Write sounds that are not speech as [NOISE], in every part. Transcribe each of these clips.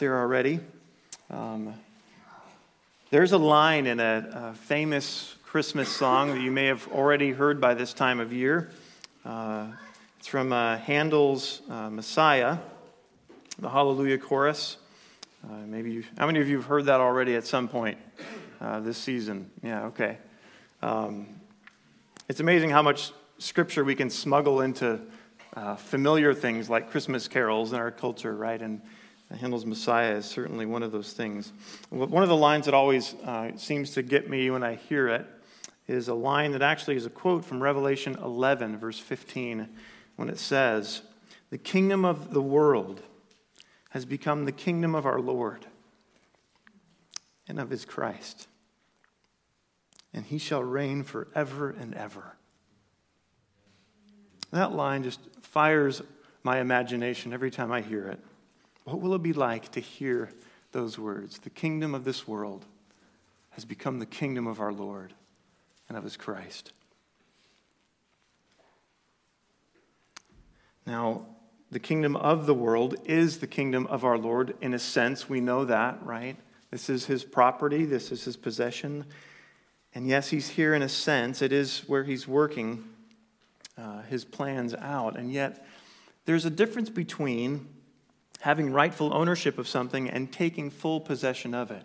there already. Um, there's a line in a, a, famous Christmas song that you may have already heard by this time of year. Uh, it's from uh, Handel's uh, Messiah, the Hallelujah Chorus. Uh, maybe you, how many of you have heard that already at some point uh, this season? Yeah, okay. Um, it's amazing how much scripture we can smuggle into uh, familiar things like Christmas carols in our culture, right? And Handel's Messiah is certainly one of those things. One of the lines that always uh, seems to get me when I hear it is a line that actually is a quote from Revelation 11, verse 15, when it says, The kingdom of the world has become the kingdom of our Lord and of his Christ, and he shall reign forever and ever. That line just fires my imagination every time I hear it. What will it be like to hear those words? The kingdom of this world has become the kingdom of our Lord and of his Christ. Now, the kingdom of the world is the kingdom of our Lord. In a sense, we know that, right? This is his property, this is his possession. And yes, he's here in a sense. It is where he's working uh, his plans out. And yet, there's a difference between having rightful ownership of something and taking full possession of it,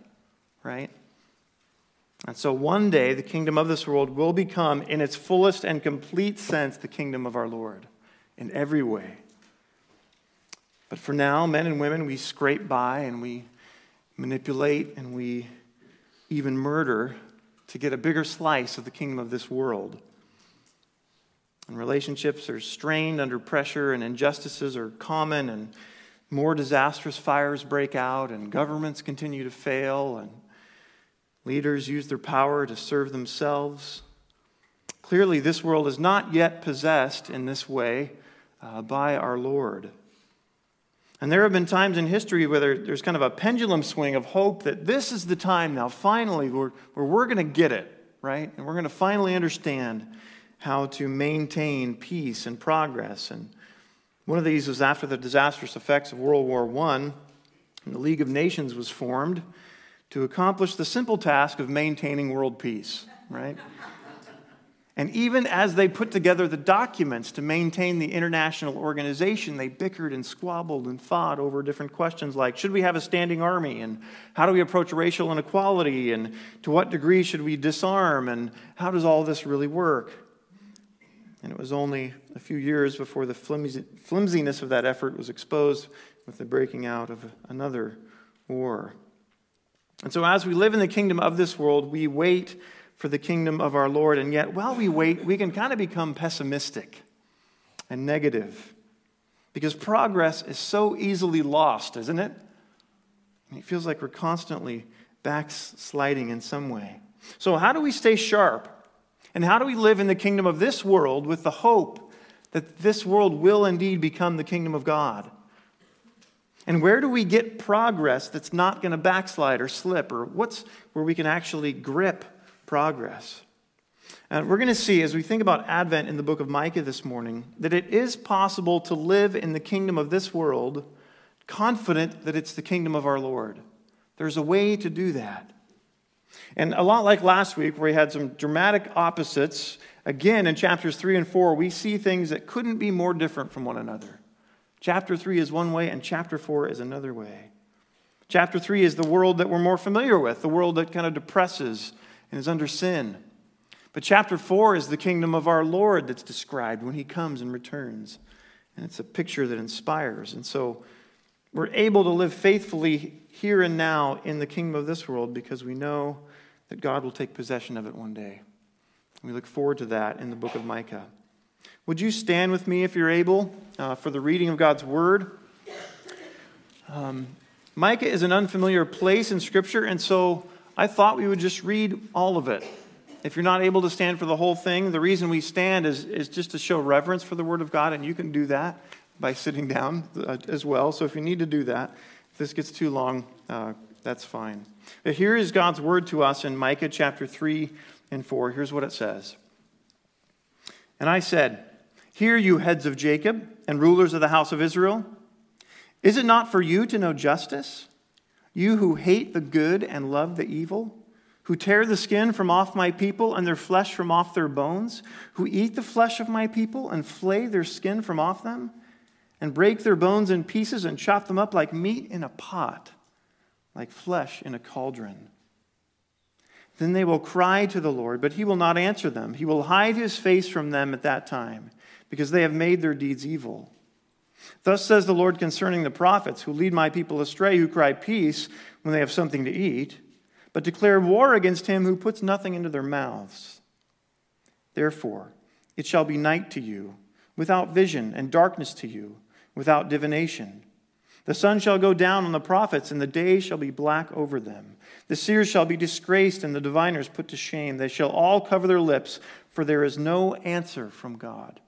right? And so one day, the kingdom of this world will become, in its fullest and complete sense, the kingdom of our Lord in every way. But for now, men and women, we scrape by and we manipulate and we even murder to get a bigger slice of the kingdom of this world. And relationships are strained under pressure, and injustices are common, and more disastrous fires break out, and governments continue to fail, and leaders use their power to serve themselves. Clearly, this world is not yet possessed in this way uh, by our Lord. And there have been times in history where there, there's kind of a pendulum swing of hope that this is the time now, finally, where, where we're going to get it, right? And we're going to finally understand how to maintain peace and progress. And one of these was after the disastrous effects of World War I, and the League of Nations was formed to accomplish the simple task of maintaining world peace, right? And even as they put together the documents to maintain the international organization, they bickered and squabbled and fought over different questions like should we have a standing army? And how do we approach racial inequality? And to what degree should we disarm? And how does all this really work? And it was only a few years before the flimsiness of that effort was exposed with the breaking out of another war. And so, as we live in the kingdom of this world, we wait for the kingdom of our Lord. And yet, while we wait, we can kind of become pessimistic and negative because progress is so easily lost, isn't it? It feels like we're constantly backsliding in some way. So, how do we stay sharp and how do we live in the kingdom of this world with the hope that this world will indeed become the kingdom of God? And where do we get progress that's not going to backslide or slip? Or what's where we can actually grip progress? And we're going to see as we think about Advent in the book of Micah this morning that it is possible to live in the kingdom of this world confident that it's the kingdom of our Lord. There's a way to do that. And a lot like last week, where we had some dramatic opposites, again in chapters 3 and 4, we see things that couldn't be more different from one another. Chapter 3 is one way, and chapter 4 is another way. Chapter 3 is the world that we're more familiar with, the world that kind of depresses and is under sin. But chapter 4 is the kingdom of our Lord that's described when he comes and returns. And it's a picture that inspires. And so we're able to live faithfully here and now in the kingdom of this world because we know that God will take possession of it one day. We look forward to that in the book of Micah. Would you stand with me if you're able uh, for the reading of God's word? Um, Micah is an unfamiliar place in Scripture, and so I thought we would just read all of it. If you're not able to stand for the whole thing, the reason we stand is, is just to show reverence for the Word of God, and you can do that by sitting down uh, as well. So if you need to do that, if this gets too long, uh, that's fine. But here is God's word to us in Micah chapter 3 and 4. Here's what it says And I said, Hear, you heads of Jacob and rulers of the house of Israel. Is it not for you to know justice? You who hate the good and love the evil, who tear the skin from off my people and their flesh from off their bones, who eat the flesh of my people and flay their skin from off them, and break their bones in pieces and chop them up like meat in a pot, like flesh in a cauldron. Then they will cry to the Lord, but he will not answer them. He will hide his face from them at that time, because they have made their deeds evil. Thus says the Lord concerning the prophets who lead my people astray, who cry peace when they have something to eat, but declare war against him who puts nothing into their mouths. Therefore, it shall be night to you, without vision, and darkness to you, without divination. The sun shall go down on the prophets, and the day shall be black over them. The seers shall be disgraced, and the diviners put to shame. They shall all cover their lips, for there is no answer from God.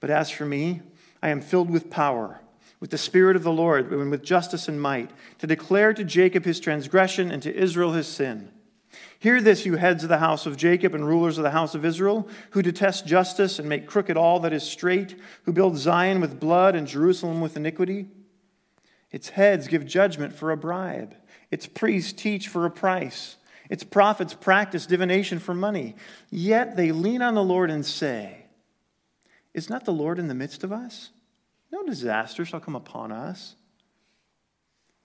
But as for me, I am filled with power, with the Spirit of the Lord, and with justice and might, to declare to Jacob his transgression and to Israel his sin. Hear this, you heads of the house of Jacob and rulers of the house of Israel, who detest justice and make crooked all that is straight, who build Zion with blood and Jerusalem with iniquity. Its heads give judgment for a bribe, its priests teach for a price, its prophets practice divination for money. Yet they lean on the Lord and say, is not the Lord in the midst of us? No disaster shall come upon us.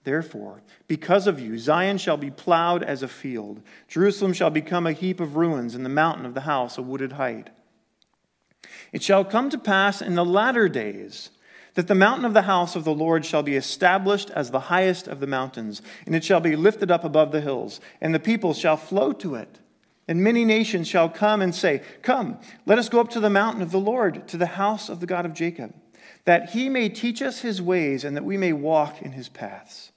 Therefore, because of you, Zion shall be plowed as a field. Jerusalem shall become a heap of ruins, and the mountain of the house a wooded height. It shall come to pass in the latter days that the mountain of the house of the Lord shall be established as the highest of the mountains, and it shall be lifted up above the hills, and the people shall flow to it. And many nations shall come and say, Come, let us go up to the mountain of the Lord, to the house of the God of Jacob, that he may teach us his ways and that we may walk in his paths.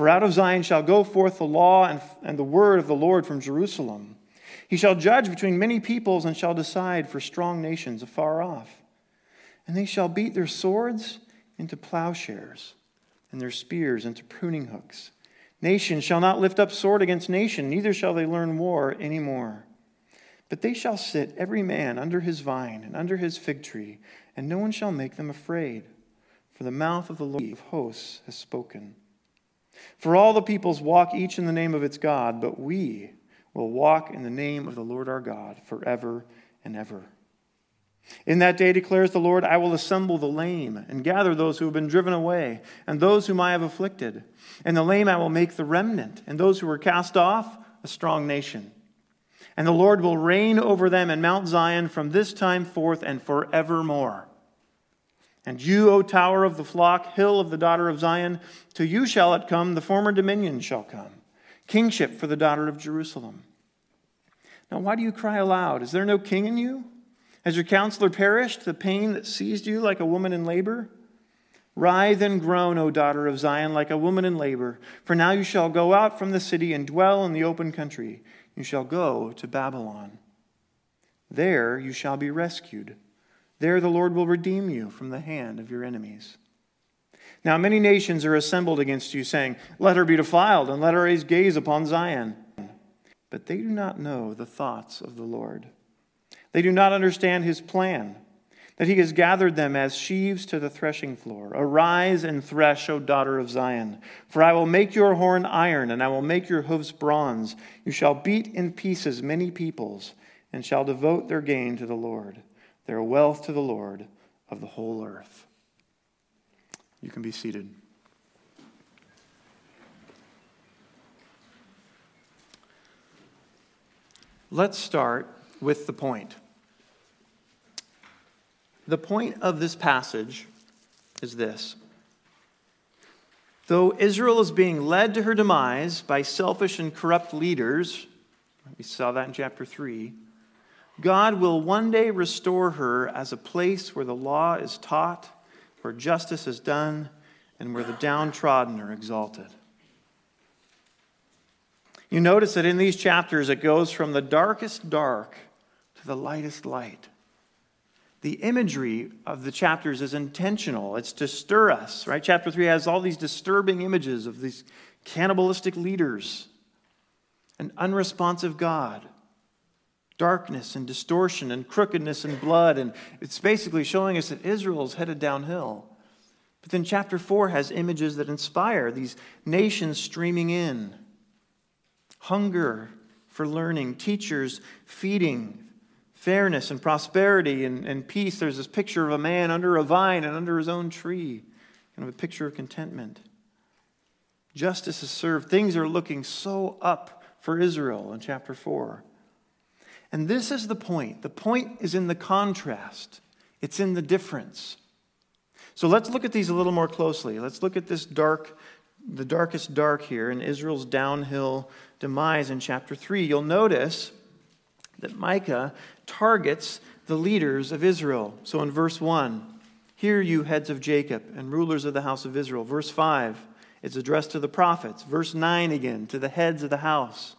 For out of Zion shall go forth the law and, and the word of the Lord from Jerusalem. He shall judge between many peoples and shall decide for strong nations afar off. And they shall beat their swords into plowshares and their spears into pruning hooks. Nation shall not lift up sword against nation, neither shall they learn war any more. But they shall sit every man under his vine and under his fig tree, and no one shall make them afraid, for the mouth of the Lord of hosts has spoken. For all the peoples walk each in the name of its God, but we will walk in the name of the Lord our God forever and ever. In that day declares the Lord, I will assemble the lame and gather those who have been driven away and those whom I have afflicted. And the lame I will make the remnant, and those who were cast off, a strong nation. And the Lord will reign over them in Mount Zion from this time forth and forevermore. And you, O tower of the flock, hill of the daughter of Zion, to you shall it come, the former dominion shall come, kingship for the daughter of Jerusalem. Now, why do you cry aloud? Is there no king in you? Has your counselor perished, the pain that seized you like a woman in labor? Writhe and groan, O daughter of Zion, like a woman in labor. For now you shall go out from the city and dwell in the open country. You shall go to Babylon. There you shall be rescued. There the Lord will redeem you from the hand of your enemies. Now many nations are assembled against you, saying, Let her be defiled, and let her raise gaze upon Zion. But they do not know the thoughts of the Lord they do not understand his plan, that he has gathered them as sheaves to the threshing floor. Arise and thresh, O daughter of Zion, for I will make your horn iron, and I will make your hoofs bronze. You shall beat in pieces many peoples, and shall devote their gain to the Lord, their wealth to the Lord of the whole earth. You can be seated. Let's start with the point. The point of this passage is this. Though Israel is being led to her demise by selfish and corrupt leaders, we saw that in chapter 3, God will one day restore her as a place where the law is taught, where justice is done, and where the downtrodden are exalted. You notice that in these chapters it goes from the darkest dark to the lightest light. The imagery of the chapters is intentional. It's to stir us, right? Chapter 3 has all these disturbing images of these cannibalistic leaders, an unresponsive God, darkness and distortion and crookedness and blood. And it's basically showing us that Israel is headed downhill. But then chapter 4 has images that inspire these nations streaming in hunger for learning, teachers feeding, fairness and prosperity and, and peace. There's this picture of a man under a vine and under his own tree, kind of a picture of contentment. Justice is served. Things are looking so up for Israel in chapter 4. And this is the point. The point is in the contrast, it's in the difference. So let's look at these a little more closely. Let's look at this dark, the darkest dark here in Israel's downhill demise in chapter 3. You'll notice that Micah targets the leaders of Israel. So in verse 1, Hear you, heads of Jacob and rulers of the house of Israel. Verse 5, it's addressed to the prophets. Verse 9 again, to the heads of the house.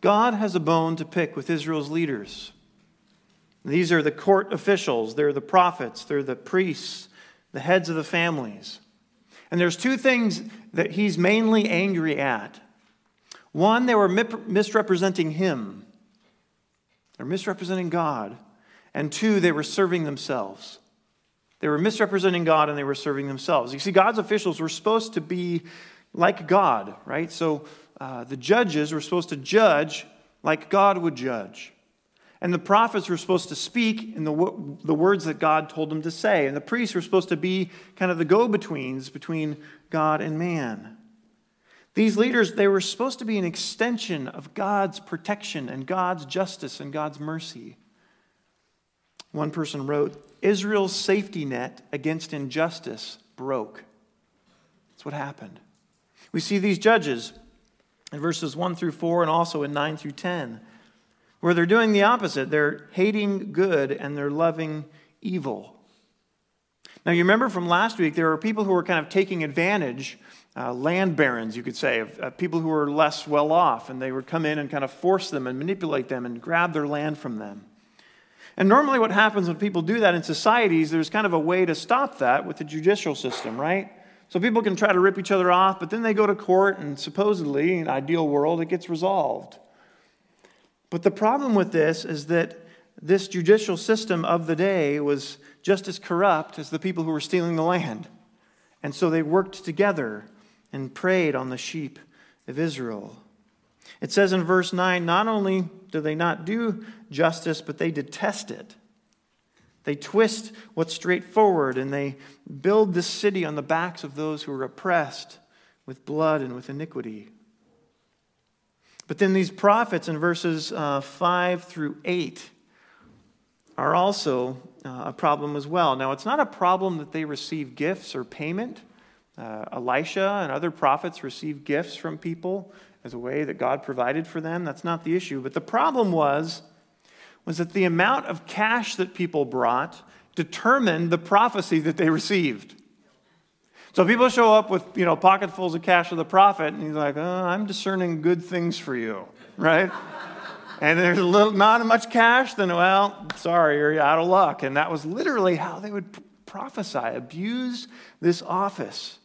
God has a bone to pick with Israel's leaders. These are the court officials, they're the prophets, they're the priests, the heads of the families. And there's two things that he's mainly angry at. One, they were misrepresenting him. They're misrepresenting God. And two, they were serving themselves. They were misrepresenting God and they were serving themselves. You see, God's officials were supposed to be like God, right? So uh, the judges were supposed to judge like God would judge. And the prophets were supposed to speak in the, the words that God told them to say. And the priests were supposed to be kind of the go betweens between God and man. These leaders, they were supposed to be an extension of God's protection and God's justice and God's mercy. One person wrote Israel's safety net against injustice broke. That's what happened. We see these judges in verses 1 through 4 and also in 9 through 10, where they're doing the opposite. They're hating good and they're loving evil. Now, you remember from last week, there were people who were kind of taking advantage uh, land barons, you could say, of, uh, people who were less well off, and they would come in and kind of force them and manipulate them and grab their land from them. And normally, what happens when people do that in societies, there's kind of a way to stop that with the judicial system, right? So people can try to rip each other off, but then they go to court, and supposedly, in ideal world, it gets resolved. But the problem with this is that this judicial system of the day was just as corrupt as the people who were stealing the land. And so they worked together and preyed on the sheep of Israel. It says in verse 9 not only do they not do justice, but they detest it. They twist what's straightforward and they build this city on the backs of those who are oppressed with blood and with iniquity. But then these prophets in verses uh, 5 through 8 are also uh, a problem as well. Now, it's not a problem that they receive gifts or payment. Uh, Elisha and other prophets received gifts from people as a way that God provided for them. That's not the issue. But the problem was, was that the amount of cash that people brought determined the prophecy that they received. So people show up with you know pocketfuls of cash of the prophet, and he's like, oh, "I'm discerning good things for you," right? and there's a little, not much cash, then well, sorry, you're out of luck. And that was literally how they would prophesy, abuse this office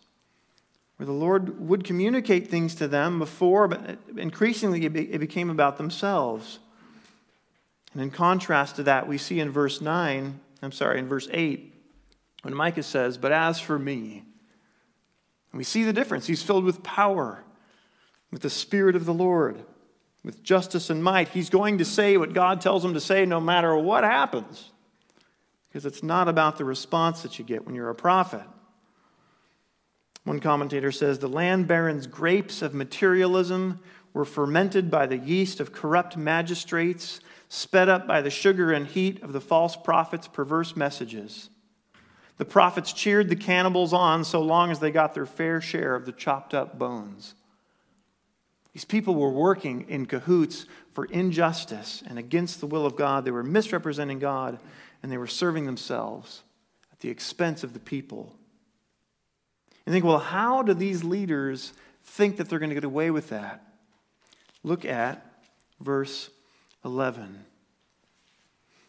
where the Lord would communicate things to them before, but increasingly it became about themselves. And in contrast to that, we see in verse 9, I'm sorry, in verse 8, when Micah says, But as for me, we see the difference. He's filled with power, with the Spirit of the Lord, with justice and might. He's going to say what God tells him to say no matter what happens, because it's not about the response that you get when you're a prophet. One commentator says the land baron's grapes of materialism were fermented by the yeast of corrupt magistrates, sped up by the sugar and heat of the false prophets' perverse messages. The prophets cheered the cannibals on so long as they got their fair share of the chopped up bones. These people were working in cahoots for injustice and against the will of God. They were misrepresenting God and they were serving themselves at the expense of the people. And think, well, how do these leaders think that they're going to get away with that? Look at verse 11.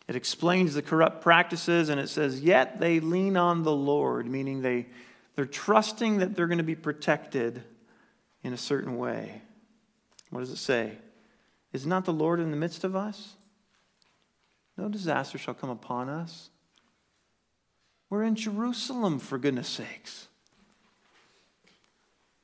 It explains the corrupt practices and it says, Yet they lean on the Lord, meaning they, they're trusting that they're going to be protected in a certain way. What does it say? Is not the Lord in the midst of us? No disaster shall come upon us. We're in Jerusalem, for goodness sakes.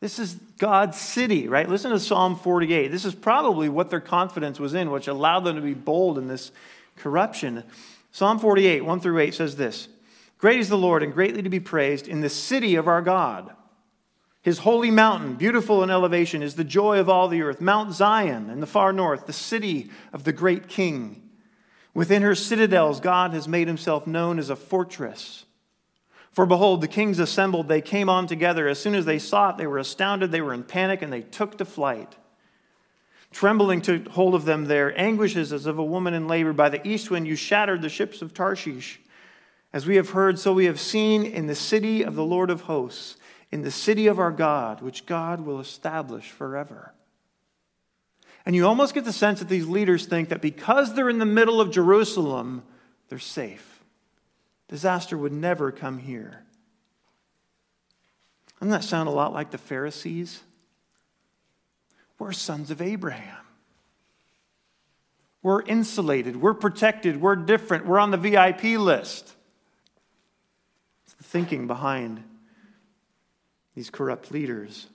This is God's city, right? Listen to Psalm 48. This is probably what their confidence was in, which allowed them to be bold in this corruption. Psalm 48, 1 through 8 says this Great is the Lord and greatly to be praised in the city of our God. His holy mountain, beautiful in elevation, is the joy of all the earth. Mount Zion in the far north, the city of the great king. Within her citadels, God has made himself known as a fortress. For behold, the kings assembled, they came on together. As soon as they saw it, they were astounded, they were in panic, and they took to flight. Trembling took hold of them there, anguishes as of a woman in labor. By the east wind, you shattered the ships of Tarshish. As we have heard, so we have seen in the city of the Lord of hosts, in the city of our God, which God will establish forever. And you almost get the sense that these leaders think that because they're in the middle of Jerusalem, they're safe. Disaster would never come here. Doesn't that sound a lot like the Pharisees? We're sons of Abraham. We're insulated. We're protected. We're different. We're on the VIP list. It's the thinking behind these corrupt leaders.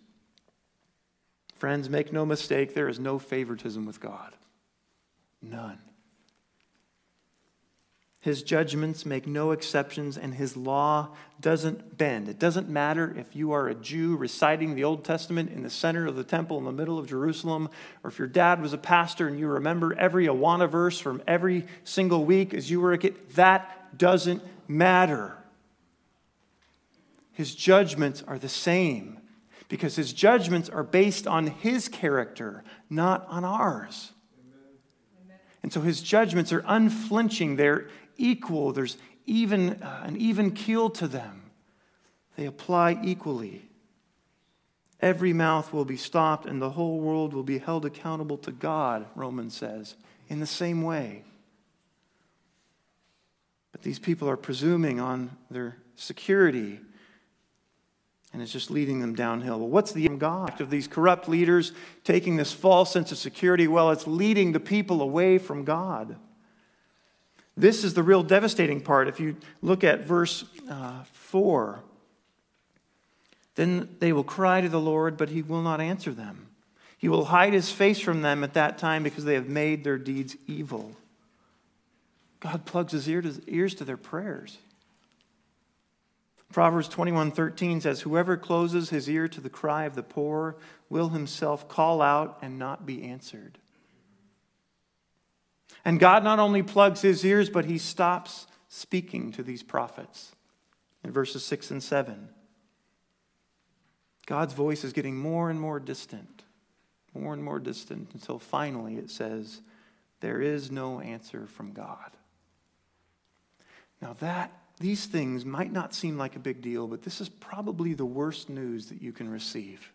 Friends, make no mistake, there is no favoritism with God. None. His judgments make no exceptions, and his law doesn't bend. It doesn't matter if you are a Jew reciting the Old Testament in the center of the temple in the middle of Jerusalem, or if your dad was a pastor and you remember every Awana verse from every single week as you were a kid. That doesn't matter. His judgments are the same because his judgments are based on his character, not on ours. And so his judgments are unflinching. They're equal. There's even uh, an even keel to them. They apply equally. Every mouth will be stopped, and the whole world will be held accountable to God, Romans says, in the same way. But these people are presuming on their security, and it's just leading them downhill. Well, what's the God of these corrupt leaders taking this false sense of security? Well, it's leading the people away from God. This is the real devastating part. If you look at verse uh, 4, then they will cry to the Lord, but he will not answer them. He will hide his face from them at that time because they have made their deeds evil. God plugs his ear to, ears to their prayers. Proverbs 21:13 says whoever closes his ear to the cry of the poor will himself call out and not be answered. And God not only plugs his ears, but he stops speaking to these prophets in verses 6 and 7. God's voice is getting more and more distant, more and more distant, until finally it says, There is no answer from God. Now, that, these things might not seem like a big deal, but this is probably the worst news that you can receive.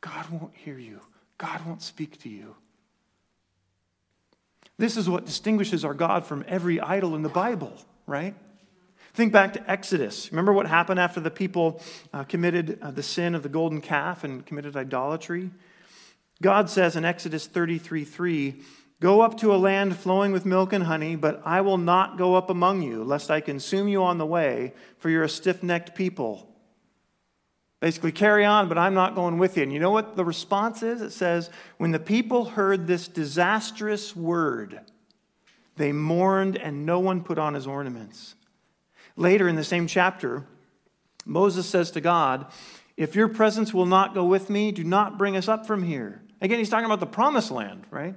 God won't hear you, God won't speak to you. This is what distinguishes our God from every idol in the Bible, right? Think back to Exodus. Remember what happened after the people uh, committed uh, the sin of the golden calf and committed idolatry? God says in Exodus 33 3, Go up to a land flowing with milk and honey, but I will not go up among you, lest I consume you on the way, for you're a stiff necked people. Basically, carry on, but I'm not going with you. And you know what the response is? It says, When the people heard this disastrous word, they mourned and no one put on his ornaments. Later in the same chapter, Moses says to God, If your presence will not go with me, do not bring us up from here. Again, he's talking about the promised land, right?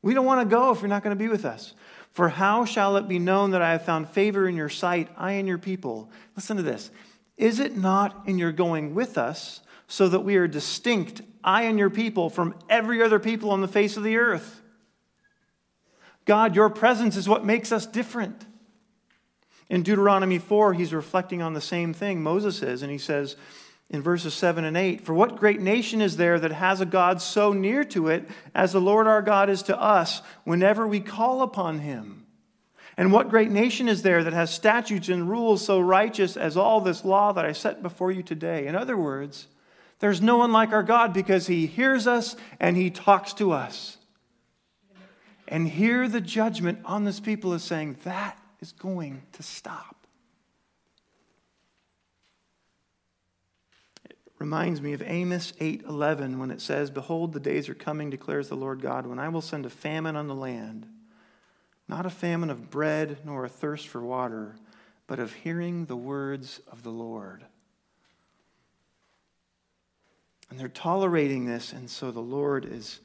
We don't want to go if you're not going to be with us. For how shall it be known that I have found favor in your sight, I and your people? Listen to this. Is it not in your going with us so that we are distinct, I and your people, from every other people on the face of the earth? God, your presence is what makes us different. In Deuteronomy 4, he's reflecting on the same thing Moses is, and he says in verses 7 and 8 For what great nation is there that has a God so near to it as the Lord our God is to us whenever we call upon him? And what great nation is there that has statutes and rules so righteous as all this law that I set before you today? In other words, there's no one like our God because he hears us and he talks to us. And here the judgment on this people is saying that is going to stop. It reminds me of Amos 8:11 when it says, "Behold, the days are coming, declares the Lord God, when I will send a famine on the land, not a famine of bread nor a thirst for water, but of hearing the words of the Lord." And they're tolerating this, and so the Lord is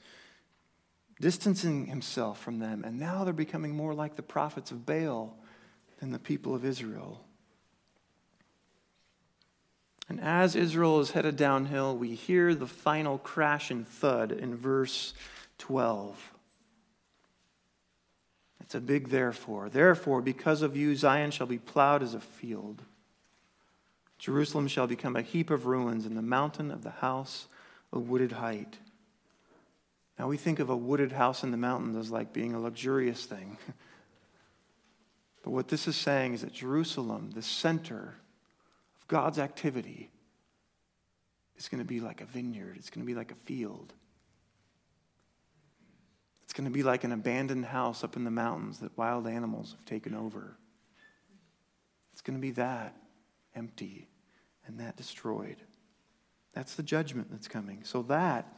distancing himself from them. And now they're becoming more like the prophets of Baal than the people of Israel. And as Israel is headed downhill, we hear the final crash and thud in verse 12. It's a big therefore. Therefore, because of you, Zion shall be plowed as a field. Jerusalem shall become a heap of ruins, and the mountain of the house a wooded height. Now, we think of a wooded house in the mountains as like being a luxurious thing. [LAUGHS] but what this is saying is that Jerusalem, the center of God's activity, is going to be like a vineyard, it's going to be like a field. It's going to be like an abandoned house up in the mountains that wild animals have taken over. It's going to be that empty and that destroyed. That's the judgment that's coming. So that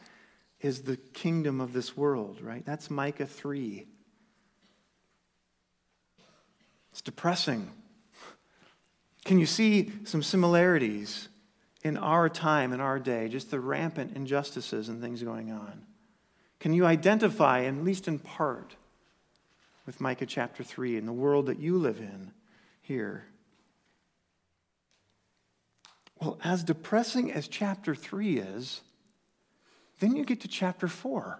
is the kingdom of this world, right? That's Micah 3. It's depressing. Can you see some similarities in our time, in our day, just the rampant injustices and things going on? Can you identify, at least in part, with Micah chapter 3 and the world that you live in here? Well, as depressing as chapter 3 is, then you get to chapter 4.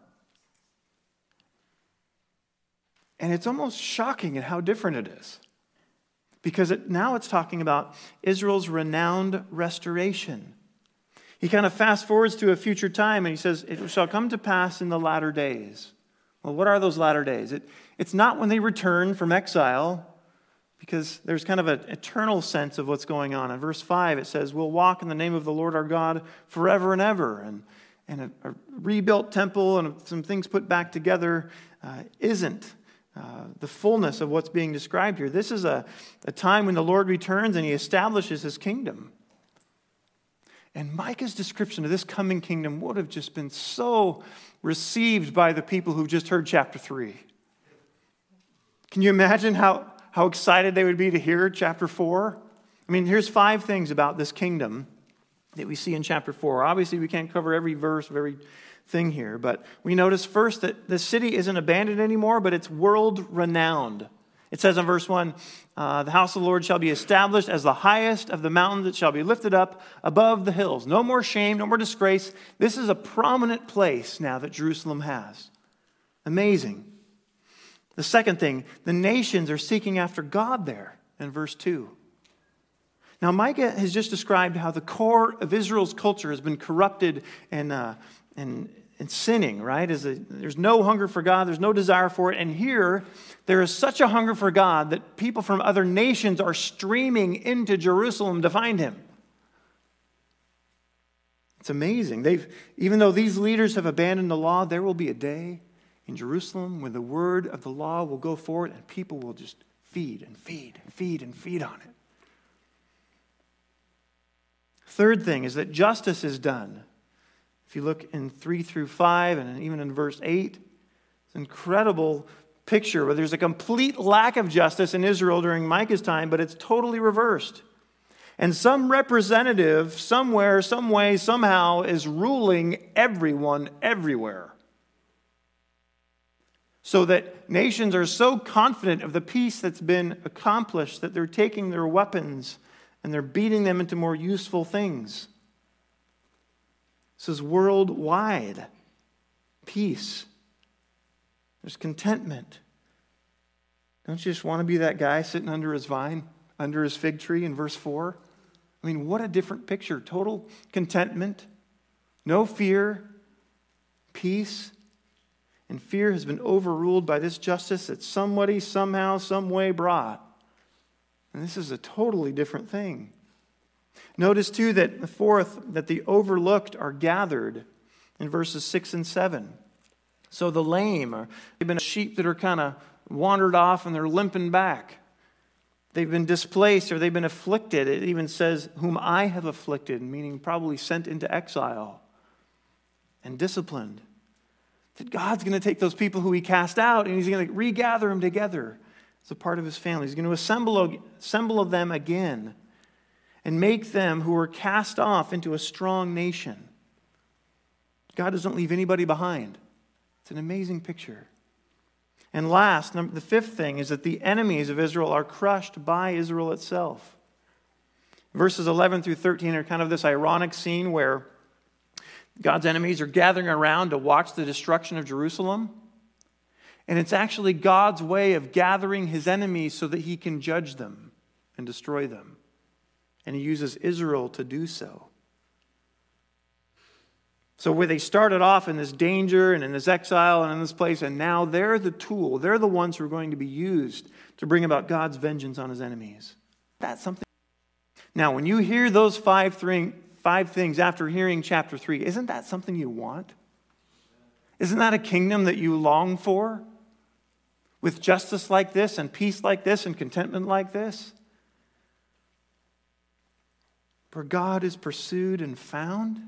And it's almost shocking at how different it is. Because it, now it's talking about Israel's renowned restoration. He kind of fast forwards to a future time and he says, It shall come to pass in the latter days. Well, what are those latter days? It, it's not when they return from exile, because there's kind of an eternal sense of what's going on. In verse 5, it says, We'll walk in the name of the Lord our God forever and ever. And, and a, a rebuilt temple and some things put back together uh, isn't uh, the fullness of what's being described here. This is a, a time when the Lord returns and he establishes his kingdom. And Micah's description of this coming kingdom would have just been so received by the people who've just heard chapter 3. Can you imagine how, how excited they would be to hear chapter 4. I mean, here's five things about this kingdom that we see in chapter 4. Obviously, we can't cover every verse of every thing here, but we notice first that the city isn't abandoned anymore, but it's world renowned. It says in verse 1 uh, The house of the Lord shall be established as the highest of the mountains, it shall be lifted up above the hills. No more shame, no more disgrace. This is a prominent place now that Jerusalem has. Amazing. The second thing, the nations are seeking after God there in verse 2. Now, Micah has just described how the core of Israel's culture has been corrupted and, uh, and, and sinning, right? As a, there's no hunger for God, there's no desire for it. And here, there is such a hunger for God that people from other nations are streaming into Jerusalem to find him. It's amazing. They've, even though these leaders have abandoned the law, there will be a day in Jerusalem when the word of the law will go forward and people will just feed and feed and feed and feed on it. Third thing is that justice is done. If you look in 3 through 5 and even in verse 8, it's an incredible picture where there's a complete lack of justice in Israel during Micah's time, but it's totally reversed. And some representative, somewhere, some way, somehow, is ruling everyone everywhere so that nations are so confident of the peace that's been accomplished that they're taking their weapons and they're beating them into more useful things. This is worldwide peace. There's contentment. Don't you just want to be that guy sitting under his vine, under his fig tree in verse 4? I mean, what a different picture. Total contentment, no fear, peace, and fear has been overruled by this justice that somebody, somehow, some way brought. And this is a totally different thing. Notice, too, that the fourth, that the overlooked are gathered in verses 6 and 7. So the lame are, they've been sheep that are kind of wandered off and they're limping back. They've been displaced or they've been afflicted. It even says, Whom I have afflicted, meaning probably sent into exile and disciplined. That God's going to take those people who he cast out and he's going to regather them together as a part of his family. He's going to assemble, assemble them again and make them who were cast off into a strong nation. God doesn't leave anybody behind. It's an amazing picture. And last, number, the fifth thing is that the enemies of Israel are crushed by Israel itself. Verses 11 through 13 are kind of this ironic scene where God's enemies are gathering around to watch the destruction of Jerusalem. And it's actually God's way of gathering his enemies so that he can judge them and destroy them. And he uses Israel to do so. So, where they started off in this danger and in this exile and in this place, and now they're the tool, they're the ones who are going to be used to bring about God's vengeance on his enemies. That's something. Now, when you hear those five, three, five things after hearing chapter 3, isn't that something you want? Isn't that a kingdom that you long for? With justice like this, and peace like this, and contentment like this? Where God is pursued and found?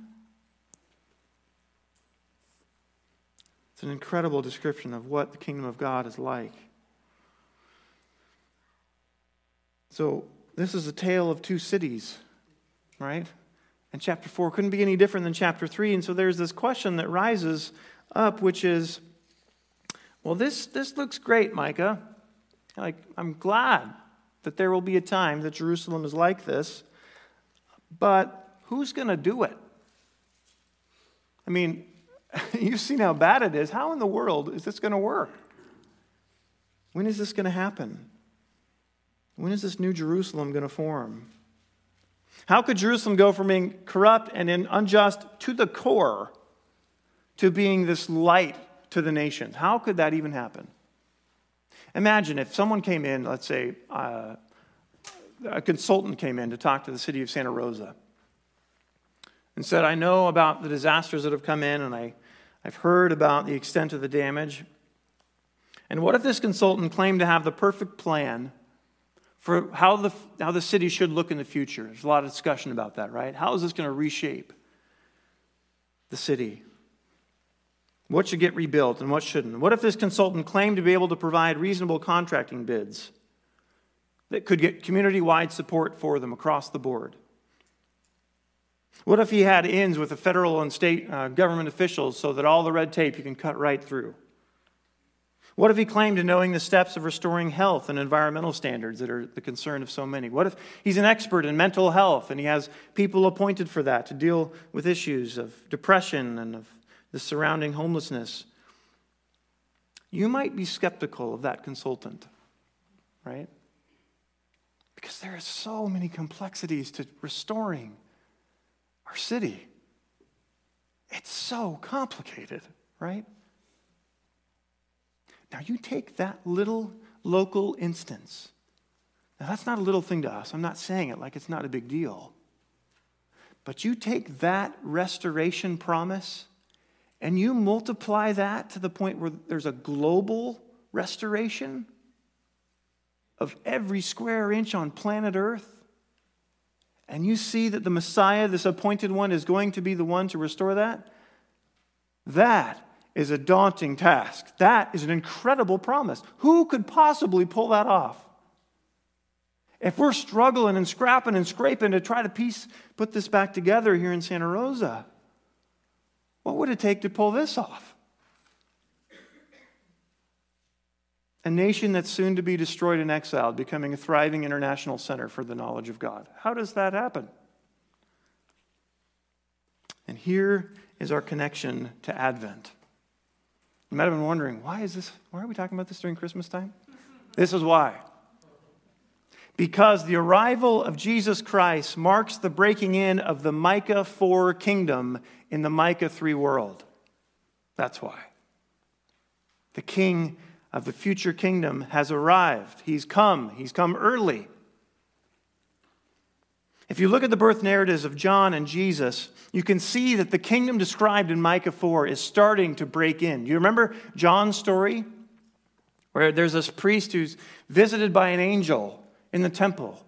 It's an incredible description of what the kingdom of God is like. So, this is a tale of two cities, right? And chapter 4 couldn't be any different than chapter 3. And so there's this question that rises up, which is well, this, this looks great, Micah. Like, I'm glad that there will be a time that Jerusalem is like this, but who's going to do it? I mean, [LAUGHS] You've seen how bad it is. How in the world is this going to work? When is this going to happen? When is this new Jerusalem going to form? How could Jerusalem go from being corrupt and unjust to the core to being this light to the nations? How could that even happen? Imagine if someone came in, let's say uh, a consultant came in to talk to the city of Santa Rosa and said, I know about the disasters that have come in, and I I've heard about the extent of the damage. And what if this consultant claimed to have the perfect plan for how the, how the city should look in the future? There's a lot of discussion about that, right? How is this going to reshape the city? What should get rebuilt and what shouldn't? What if this consultant claimed to be able to provide reasonable contracting bids that could get community wide support for them across the board? What if he had ins with the federal and state uh, government officials so that all the red tape you can cut right through? What if he claimed to knowing the steps of restoring health and environmental standards that are the concern of so many? What if he's an expert in mental health and he has people appointed for that to deal with issues of depression and of the surrounding homelessness? You might be skeptical of that consultant, right? Because there are so many complexities to restoring our city. It's so complicated, right? Now, you take that little local instance. Now, that's not a little thing to us. I'm not saying it like it's not a big deal. But you take that restoration promise and you multiply that to the point where there's a global restoration of every square inch on planet Earth and you see that the Messiah, this appointed one, is going to be the one to restore that, that is a daunting task. That is an incredible promise. Who could possibly pull that off? If we're struggling and scrapping and scraping to try to piece, put this back together here in Santa Rosa, what would it take to pull this off? A nation that's soon to be destroyed and exiled, becoming a thriving international center for the knowledge of God. How does that happen? And here is our connection to Advent. You might have been wondering, why is this? Why are we talking about this during Christmas time? This is why. Because the arrival of Jesus Christ marks the breaking in of the Micah 4 kingdom in the Micah 3 world. That's why. The king of the future kingdom has arrived. He's come, he's come early. If you look at the birth narratives of John and Jesus, you can see that the kingdom described in Micah 4 is starting to break in. Do you remember John's story? Where there's this priest who's visited by an angel in the temple.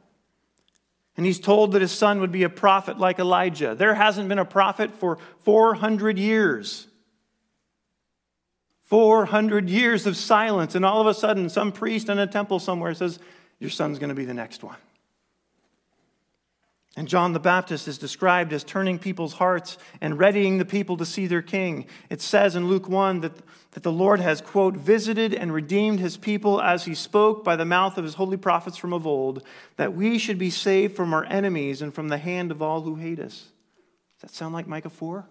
And he's told that his son would be a prophet like Elijah. There hasn't been a prophet for 400 years. 400 years of silence, and all of a sudden, some priest in a temple somewhere says, Your son's going to be the next one. And John the Baptist is described as turning people's hearts and readying the people to see their king. It says in Luke 1 that, that the Lord has, quote, visited and redeemed his people as he spoke by the mouth of his holy prophets from of old, that we should be saved from our enemies and from the hand of all who hate us. Does that sound like Micah 4?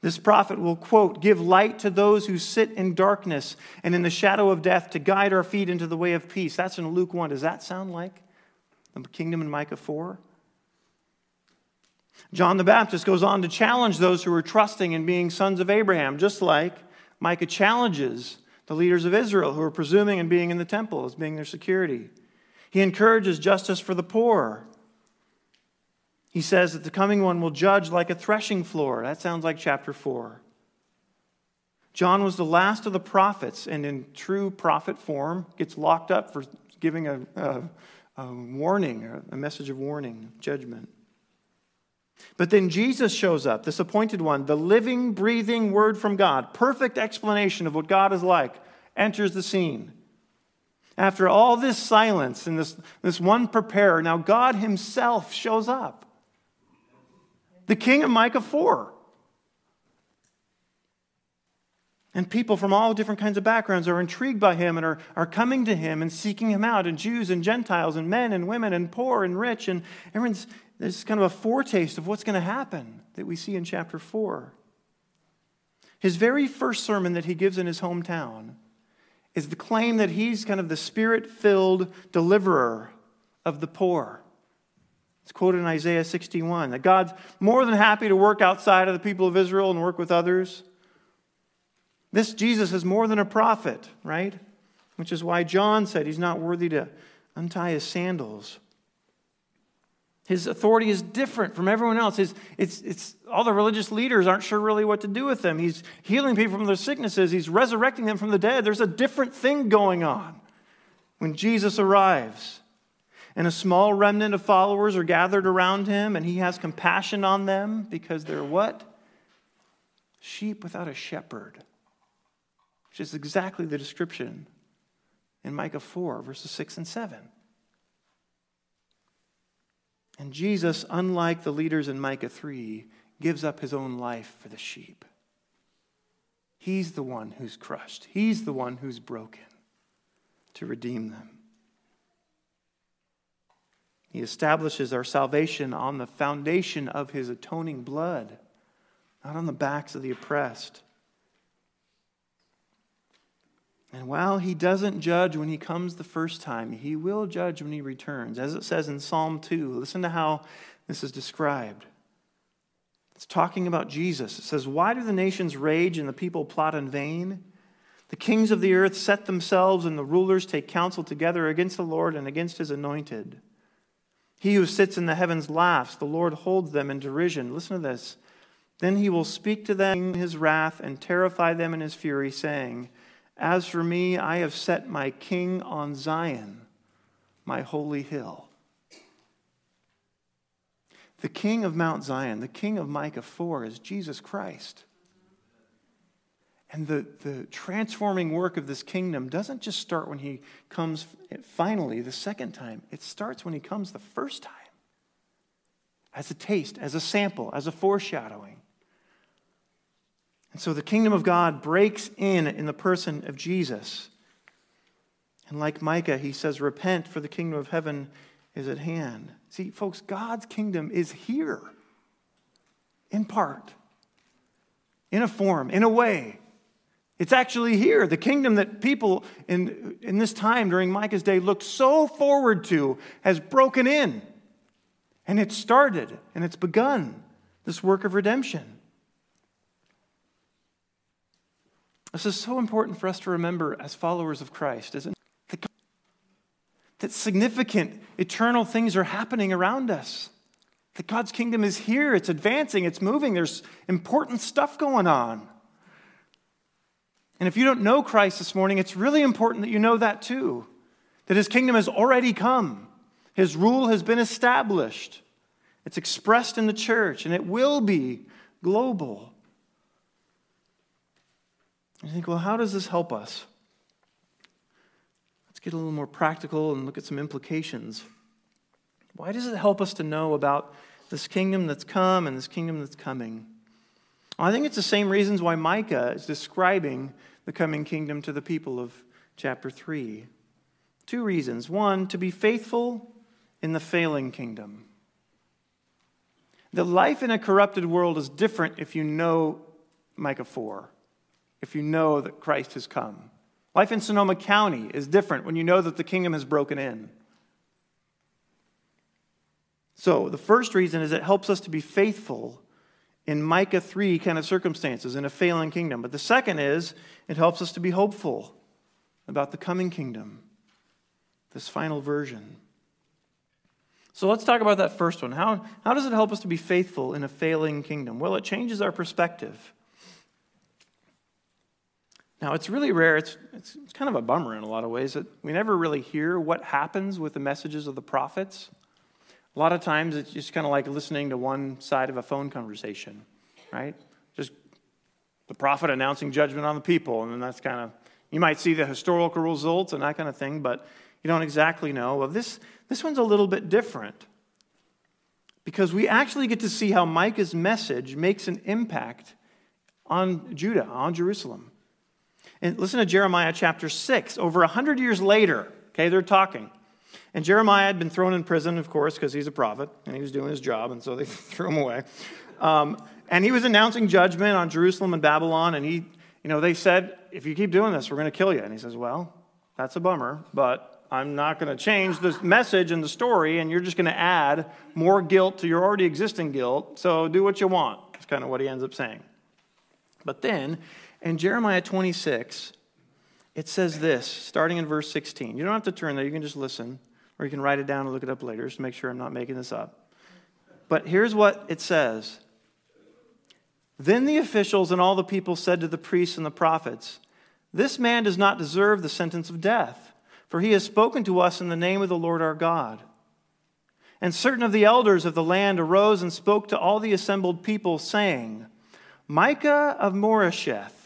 This prophet will, quote, give light to those who sit in darkness and in the shadow of death to guide our feet into the way of peace. That's in Luke 1. Does that sound like the kingdom in Micah 4? John the Baptist goes on to challenge those who are trusting in being sons of Abraham, just like Micah challenges the leaders of Israel who are presuming in being in the temple as being their security. He encourages justice for the poor. He says that the coming one will judge like a threshing floor. That sounds like chapter 4. John was the last of the prophets, and in true prophet form, gets locked up for giving a, a, a warning, a message of warning, judgment. But then Jesus shows up, this appointed one, the living, breathing word from God, perfect explanation of what God is like, enters the scene. After all this silence and this, this one preparer, now God Himself shows up. The king of Micah 4. And people from all different kinds of backgrounds are intrigued by him and are, are coming to him and seeking him out, and Jews and Gentiles, and men and women, and poor and rich. And everyone's, there's kind of a foretaste of what's going to happen that we see in chapter 4. His very first sermon that he gives in his hometown is the claim that he's kind of the spirit filled deliverer of the poor. It's quoted in Isaiah 61 that God's more than happy to work outside of the people of Israel and work with others. This Jesus is more than a prophet, right? Which is why John said he's not worthy to untie his sandals. His authority is different from everyone else. His, it's, it's, all the religious leaders aren't sure really what to do with him. He's healing people from their sicknesses, he's resurrecting them from the dead. There's a different thing going on when Jesus arrives. And a small remnant of followers are gathered around him, and he has compassion on them because they're what? Sheep without a shepherd which is exactly the description in Micah 4, verses 6 and 7. And Jesus, unlike the leaders in Micah 3, gives up his own life for the sheep. He's the one who's crushed, he's the one who's broken to redeem them. He establishes our salvation on the foundation of his atoning blood, not on the backs of the oppressed. And while he doesn't judge when he comes the first time, he will judge when he returns. As it says in Psalm 2, listen to how this is described. It's talking about Jesus. It says, Why do the nations rage and the people plot in vain? The kings of the earth set themselves, and the rulers take counsel together against the Lord and against his anointed. He who sits in the heavens laughs, the Lord holds them in derision. Listen to this. Then he will speak to them in his wrath and terrify them in his fury, saying, as for me, I have set my king on Zion, my holy hill. The king of Mount Zion, the king of Micah 4, is Jesus Christ. And the, the transforming work of this kingdom doesn't just start when he comes finally the second time, it starts when he comes the first time as a taste, as a sample, as a foreshadowing. And so the kingdom of God breaks in in the person of Jesus. And like Micah, he says, Repent, for the kingdom of heaven is at hand. See, folks, God's kingdom is here in part, in a form, in a way. It's actually here. The kingdom that people in, in this time during Micah's day looked so forward to has broken in. And it's started and it's begun this work of redemption. This is so important for us to remember as followers of Christ, isn't it? That significant, eternal things are happening around us. That God's kingdom is here, it's advancing, it's moving, there's important stuff going on. And if you don't know Christ this morning, it's really important that you know that too. that his kingdom has already come, his rule has been established. It's expressed in the church, and it will be global. You think, well, how does this help us? Let's get a little more practical and look at some implications. Why does it help us to know about this kingdom that's come and this kingdom that's coming? I think it's the same reasons why Micah is describing the coming kingdom to the people of chapter 3. Two reasons. One, to be faithful in the failing kingdom. The life in a corrupted world is different if you know Micah 4, if you know that Christ has come. Life in Sonoma County is different when you know that the kingdom has broken in. So, the first reason is it helps us to be faithful in Micah 3 kind of circumstances in a failing kingdom. But the second is it helps us to be hopeful about the coming kingdom, this final version. So let's talk about that first one. How, how does it help us to be faithful in a failing kingdom? Well, it changes our perspective. Now, it's really rare, it's, it's, it's, kind of a bummer in a lot of ways that we never really hear what happens with the messages of the prophets. A lot of times it's just kind of like listening to one side of a phone conversation, right? Just the prophet announcing judgment on the people, and then that's kind of, you might see the historical results and that kind of thing, but you don't exactly know. Well, this, this one's a little bit different because we actually get to see how Micah's message makes an impact on Judah, on Jerusalem. And listen to Jeremiah chapter 6. Over 100 years later, okay, they're talking. And Jeremiah had been thrown in prison, of course, because he's a prophet and he was doing his job, and so they [LAUGHS] threw him away. Um, and he was announcing judgment on Jerusalem and Babylon, and he, you know, they said, if you keep doing this, we're going to kill you. And he says, well, that's a bummer, but I'm not going to change the message and the story, and you're just going to add more guilt to your already existing guilt, so do what you want. That's kind of what he ends up saying. But then, in Jeremiah 26, it says this, starting in verse 16. You don't have to turn there, you can just listen or you can write it down and look it up later just to make sure I'm not making this up. But here's what it says Then the officials and all the people said to the priests and the prophets, This man does not deserve the sentence of death, for he has spoken to us in the name of the Lord our God. And certain of the elders of the land arose and spoke to all the assembled people, saying, Micah of Moresheth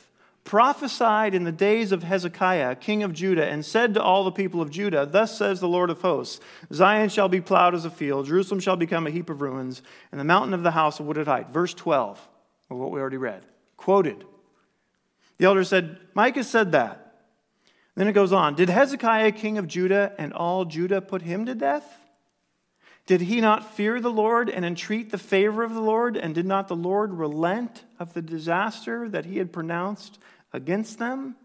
prophesied in the days of Hezekiah, king of Judah, and said to all the people of Judah, Thus says the Lord of hosts Zion shall be plowed as a field, Jerusalem shall become a heap of ruins, and the mountain of the house of wooded height. Verse 12 of what we already read, quoted. The elder said, Micah said that. Then it goes on Did Hezekiah, king of Judah, and all Judah put him to death? Did he not fear the Lord and entreat the favor of the Lord? And did not the Lord relent of the disaster that he had pronounced against them?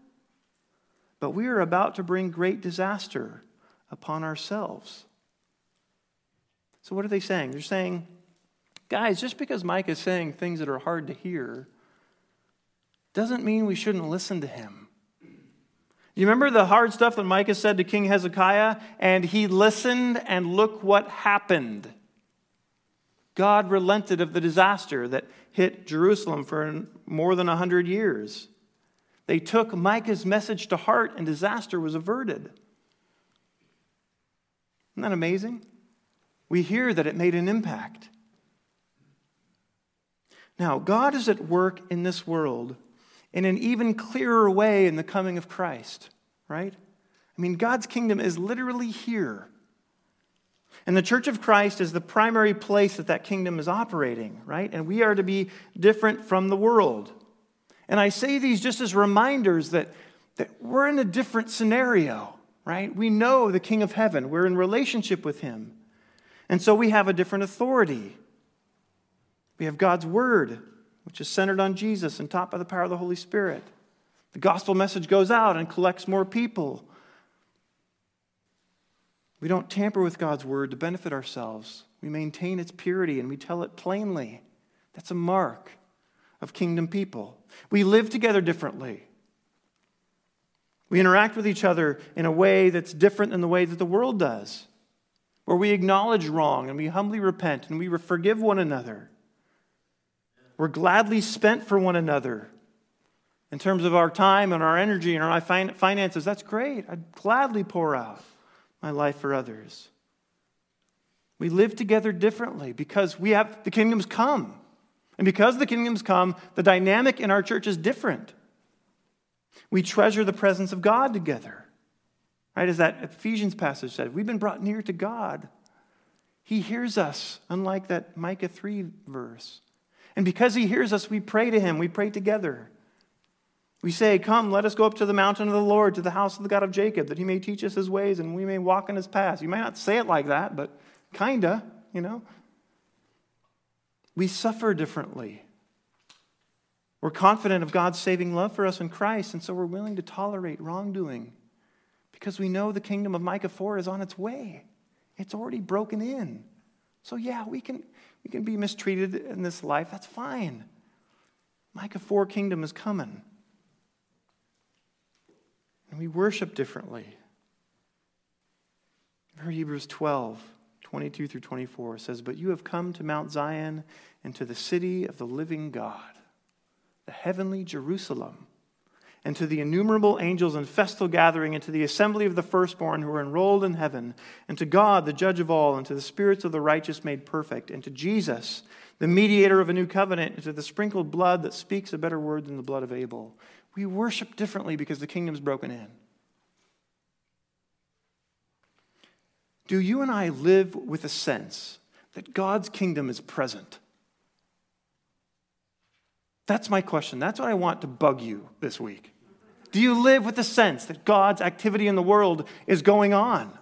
But we are about to bring great disaster upon ourselves. So, what are they saying? They're saying, guys, just because Mike is saying things that are hard to hear doesn't mean we shouldn't listen to him. You remember the hard stuff that Micah said to King Hezekiah? And he listened, and look what happened. God relented of the disaster that hit Jerusalem for more than 100 years. They took Micah's message to heart, and disaster was averted. Isn't that amazing? We hear that it made an impact. Now, God is at work in this world in an even clearer way in the coming of Christ, right? I mean, God's kingdom is literally here. And the church of Christ is the primary place that that kingdom is operating, right? And we are to be different from the world. And I say these just as reminders that, that we're in a different scenario, right? We know the King of Heaven, we're in relationship with him. And so we have a different authority. We have God's word, which is centered on Jesus and taught by the power of the Holy Spirit. The gospel message goes out and collects more people. We don't tamper with God's word to benefit ourselves. We maintain its purity and we tell it plainly. That's a mark of kingdom people. We live together differently. We interact with each other in a way that's different than the way that the world does, where we acknowledge wrong and we humbly repent and we forgive one another. We're gladly spent for one another in terms of our time and our energy and our finances. That's great. I'd gladly pour out my life for others. We live together differently because we have the kingdom's come. And because the kingdom's come, the dynamic in our church is different. We treasure the presence of God together. Right? As that Ephesians passage said, we've been brought near to God. He hears us, unlike that Micah 3 verse. And because he hears us, we pray to him. We pray together. We say, Come, let us go up to the mountain of the Lord, to the house of the God of Jacob, that he may teach us his ways and we may walk in his paths. You might not say it like that, but kinda, you know. We suffer differently. We're confident of God's saving love for us in Christ, and so we're willing to tolerate wrongdoing because we know the kingdom of Micah 4 is on its way. It's already broken in. So, yeah, we can, we can be mistreated in this life. That's fine. Micah 4 kingdom is coming. And we worship differently. Hebrews 12, 22 through 24 says, But you have come to Mount Zion and to the city of the living God, the heavenly Jerusalem, and to the innumerable angels in festal gathering, and to the assembly of the firstborn who are enrolled in heaven, and to God, the judge of all, and to the spirits of the righteous made perfect, and to Jesus, the mediator of a new covenant, and to the sprinkled blood that speaks a better word than the blood of Abel. We worship differently because the kingdom's broken in. Do you and I live with a sense that God's kingdom is present? That's my question. That's what I want to bug you this week. Do you live with the sense that God's activity in the world is going on?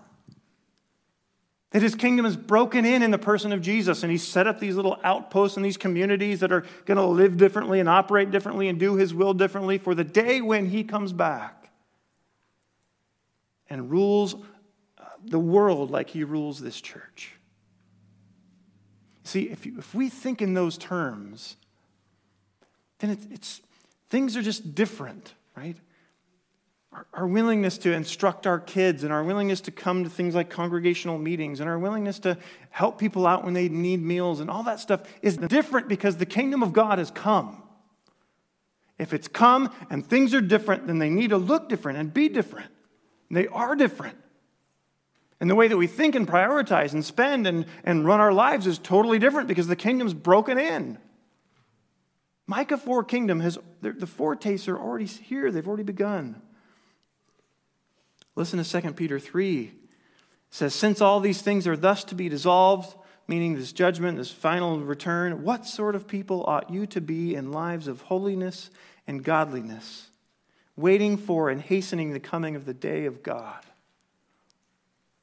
That his kingdom is broken in in the person of Jesus, and he's set up these little outposts and these communities that are going to live differently and operate differently and do his will differently for the day when he comes back and rules uh, the world like he rules this church. See, if, you, if we think in those terms, then it's, it's things are just different, right? Our, our willingness to instruct our kids and our willingness to come to things like congregational meetings and our willingness to help people out when they need meals and all that stuff is different because the kingdom of God has come. If it's come and things are different, then they need to look different and be different. They are different. And the way that we think and prioritize and spend and, and run our lives is totally different because the kingdom's broken in. Micah 4 kingdom has, the foretastes are already here, they've already begun. Listen to 2 Peter 3. It says, Since all these things are thus to be dissolved, meaning this judgment, this final return, what sort of people ought you to be in lives of holiness and godliness, waiting for and hastening the coming of the day of God?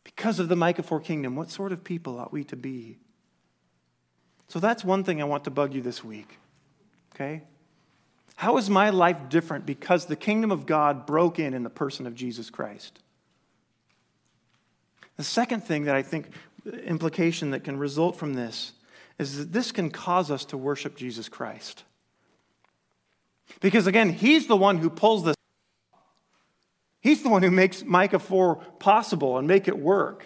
Because of the Micah 4 kingdom, what sort of people ought we to be? So that's one thing I want to bug you this week. Okay? How is my life different because the kingdom of God broke in in the person of Jesus Christ? The second thing that I think, implication that can result from this, is that this can cause us to worship Jesus Christ. Because again, he's the one who pulls this. He's the one who makes Micah 4 possible and make it work.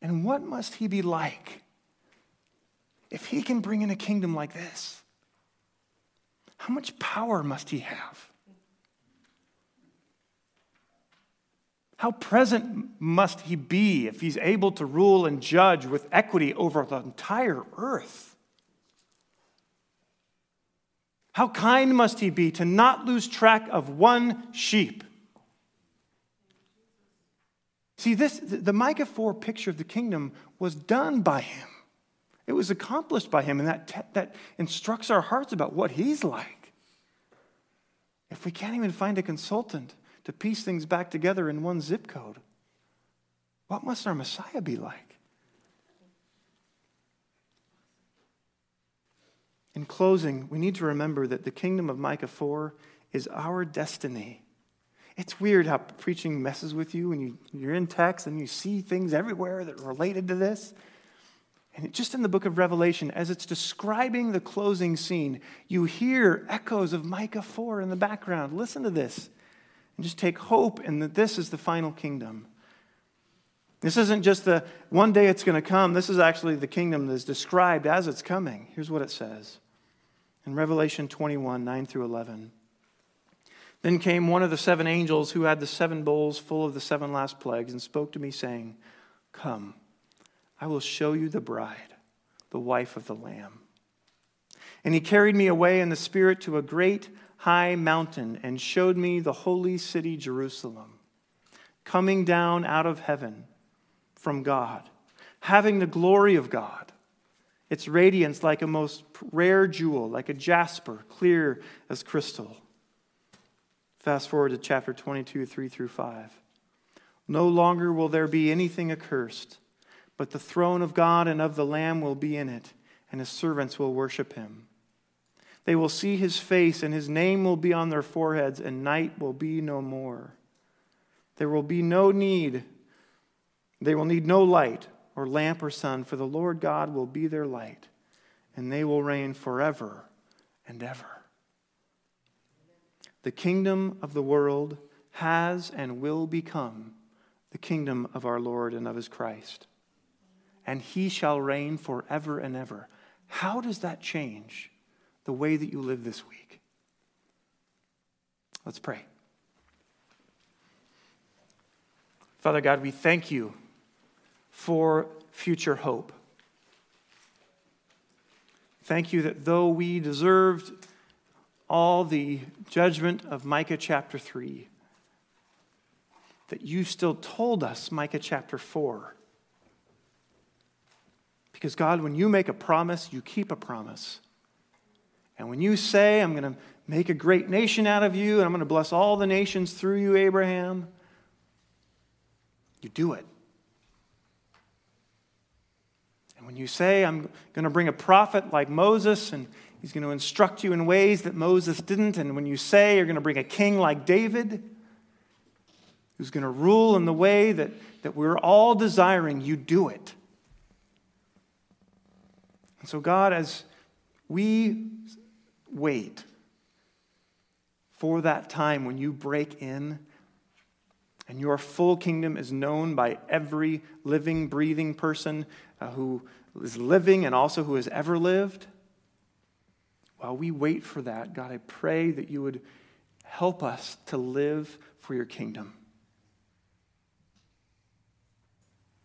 And what must he be like if he can bring in a kingdom like this? How much power must he have? How present must he be if he's able to rule and judge with equity over the entire earth? How kind must he be to not lose track of one sheep? See, this the Micah 4 picture of the kingdom was done by him. It was accomplished by him, and that, that instructs our hearts about what he's like. If we can't even find a consultant to piece things back together in one zip code. What must our Messiah be like? In closing, we need to remember that the kingdom of Micah 4 is our destiny. It's weird how preaching messes with you when you, you're in text and you see things everywhere that are related to this. And just in the book of Revelation, as it's describing the closing scene, you hear echoes of Micah 4 in the background. Listen to this and just take hope in that this is the final kingdom. This isn't just the one day it's going to come. This is actually the kingdom that is described as it's coming. Here's what it says in Revelation 21 9 through 11. Then came one of the seven angels who had the seven bowls full of the seven last plagues and spoke to me, saying, Come, I will show you the bride, the wife of the Lamb. And he carried me away in the Spirit to a great high mountain and showed me the holy city, Jerusalem, coming down out of heaven from God, having the glory of God. Its radiance like a most rare jewel, like a jasper, clear as crystal. Fast forward to chapter 22, 3 through 5. No longer will there be anything accursed, but the throne of God and of the Lamb will be in it, and his servants will worship him. They will see his face, and his name will be on their foreheads, and night will be no more. There will be no need, they will need no light or lamp or sun, for the Lord God will be their light, and they will reign forever and ever. The kingdom of the world has and will become the kingdom of our Lord and of his Christ. And he shall reign forever and ever. How does that change the way that you live this week? Let's pray. Father God, we thank you for future hope. Thank you that though we deserved all the judgment of Micah chapter 3, that you still told us, Micah chapter 4. Because, God, when you make a promise, you keep a promise. And when you say, I'm going to make a great nation out of you, and I'm going to bless all the nations through you, Abraham, you do it. And when you say, I'm going to bring a prophet like Moses, and He's going to instruct you in ways that Moses didn't. And when you say you're going to bring a king like David, who's going to rule in the way that, that we're all desiring, you do it. And so, God, as we wait for that time when you break in and your full kingdom is known by every living, breathing person uh, who is living and also who has ever lived while we wait for that, God, I pray that you would help us to live for your kingdom.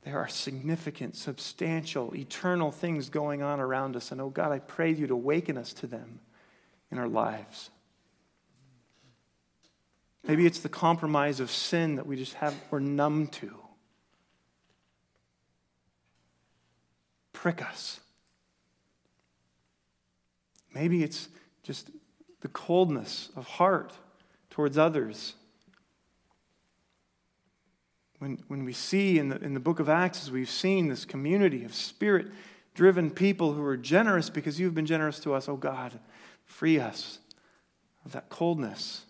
There are significant, substantial, eternal things going on around us. And oh God, I pray you to awaken us to them in our lives. Maybe it's the compromise of sin that we just have, we're numb to. Prick us. Maybe it's just the coldness of heart towards others. When, when we see in the, in the book of Acts, as we've seen this community of spirit driven people who are generous because you've been generous to us, oh God, free us of that coldness.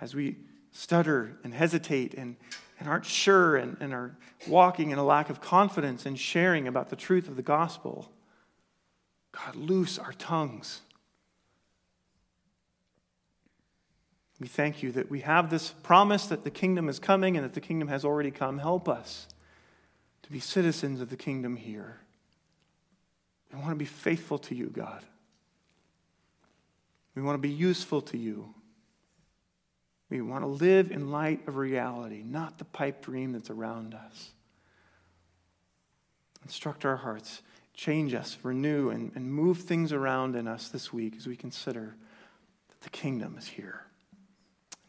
As we stutter and hesitate and, and aren't sure and, and are walking in a lack of confidence and sharing about the truth of the gospel. God, loose our tongues. We thank you that we have this promise that the kingdom is coming and that the kingdom has already come. Help us to be citizens of the kingdom here. We want to be faithful to you, God. We want to be useful to you. We want to live in light of reality, not the pipe dream that's around us. Instruct our hearts, change us, renew, and, and move things around in us this week as we consider that the kingdom is here.